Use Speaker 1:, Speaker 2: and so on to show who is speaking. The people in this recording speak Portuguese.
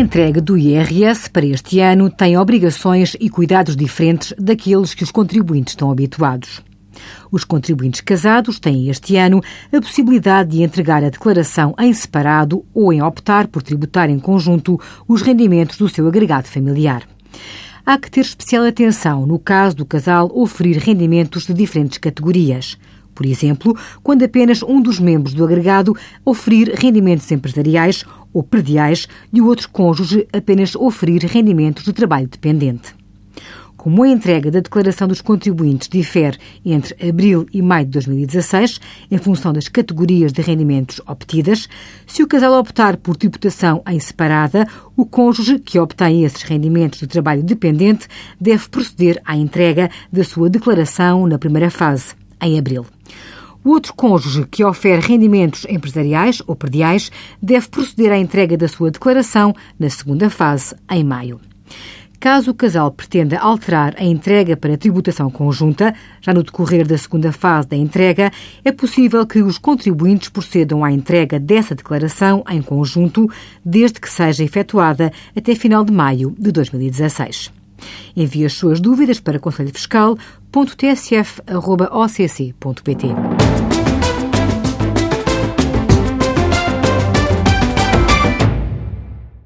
Speaker 1: entrega do IRS para este ano tem obrigações e cuidados diferentes daqueles que os contribuintes estão habituados. Os contribuintes casados têm este ano a possibilidade de entregar a declaração em separado ou em optar por tributar em conjunto os rendimentos do seu agregado familiar. Há que ter especial atenção no caso do casal oferir rendimentos de diferentes categorias. Por exemplo, quando apenas um dos membros do agregado oferir rendimentos empresariais ou prediais e o outro cônjuge apenas oferir rendimentos de trabalho dependente. Como a entrega da declaração dos contribuintes difere entre abril e maio de 2016, em função das categorias de rendimentos obtidas, se o casal optar por tributação em separada, o cônjuge que obtém esses rendimentos de trabalho dependente deve proceder à entrega da sua declaração na primeira fase, em abril. O outro cônjuge que ofere rendimentos empresariais ou perdiais deve proceder à entrega da sua declaração na segunda fase, em maio. Caso o casal pretenda alterar a entrega para tributação conjunta, já no decorrer da segunda fase da entrega, é possível que os contribuintes procedam à entrega dessa declaração em conjunto, desde que seja efetuada até final de maio de 2016. Envie as suas dúvidas para conselhofiscal.tsf.occ.pt.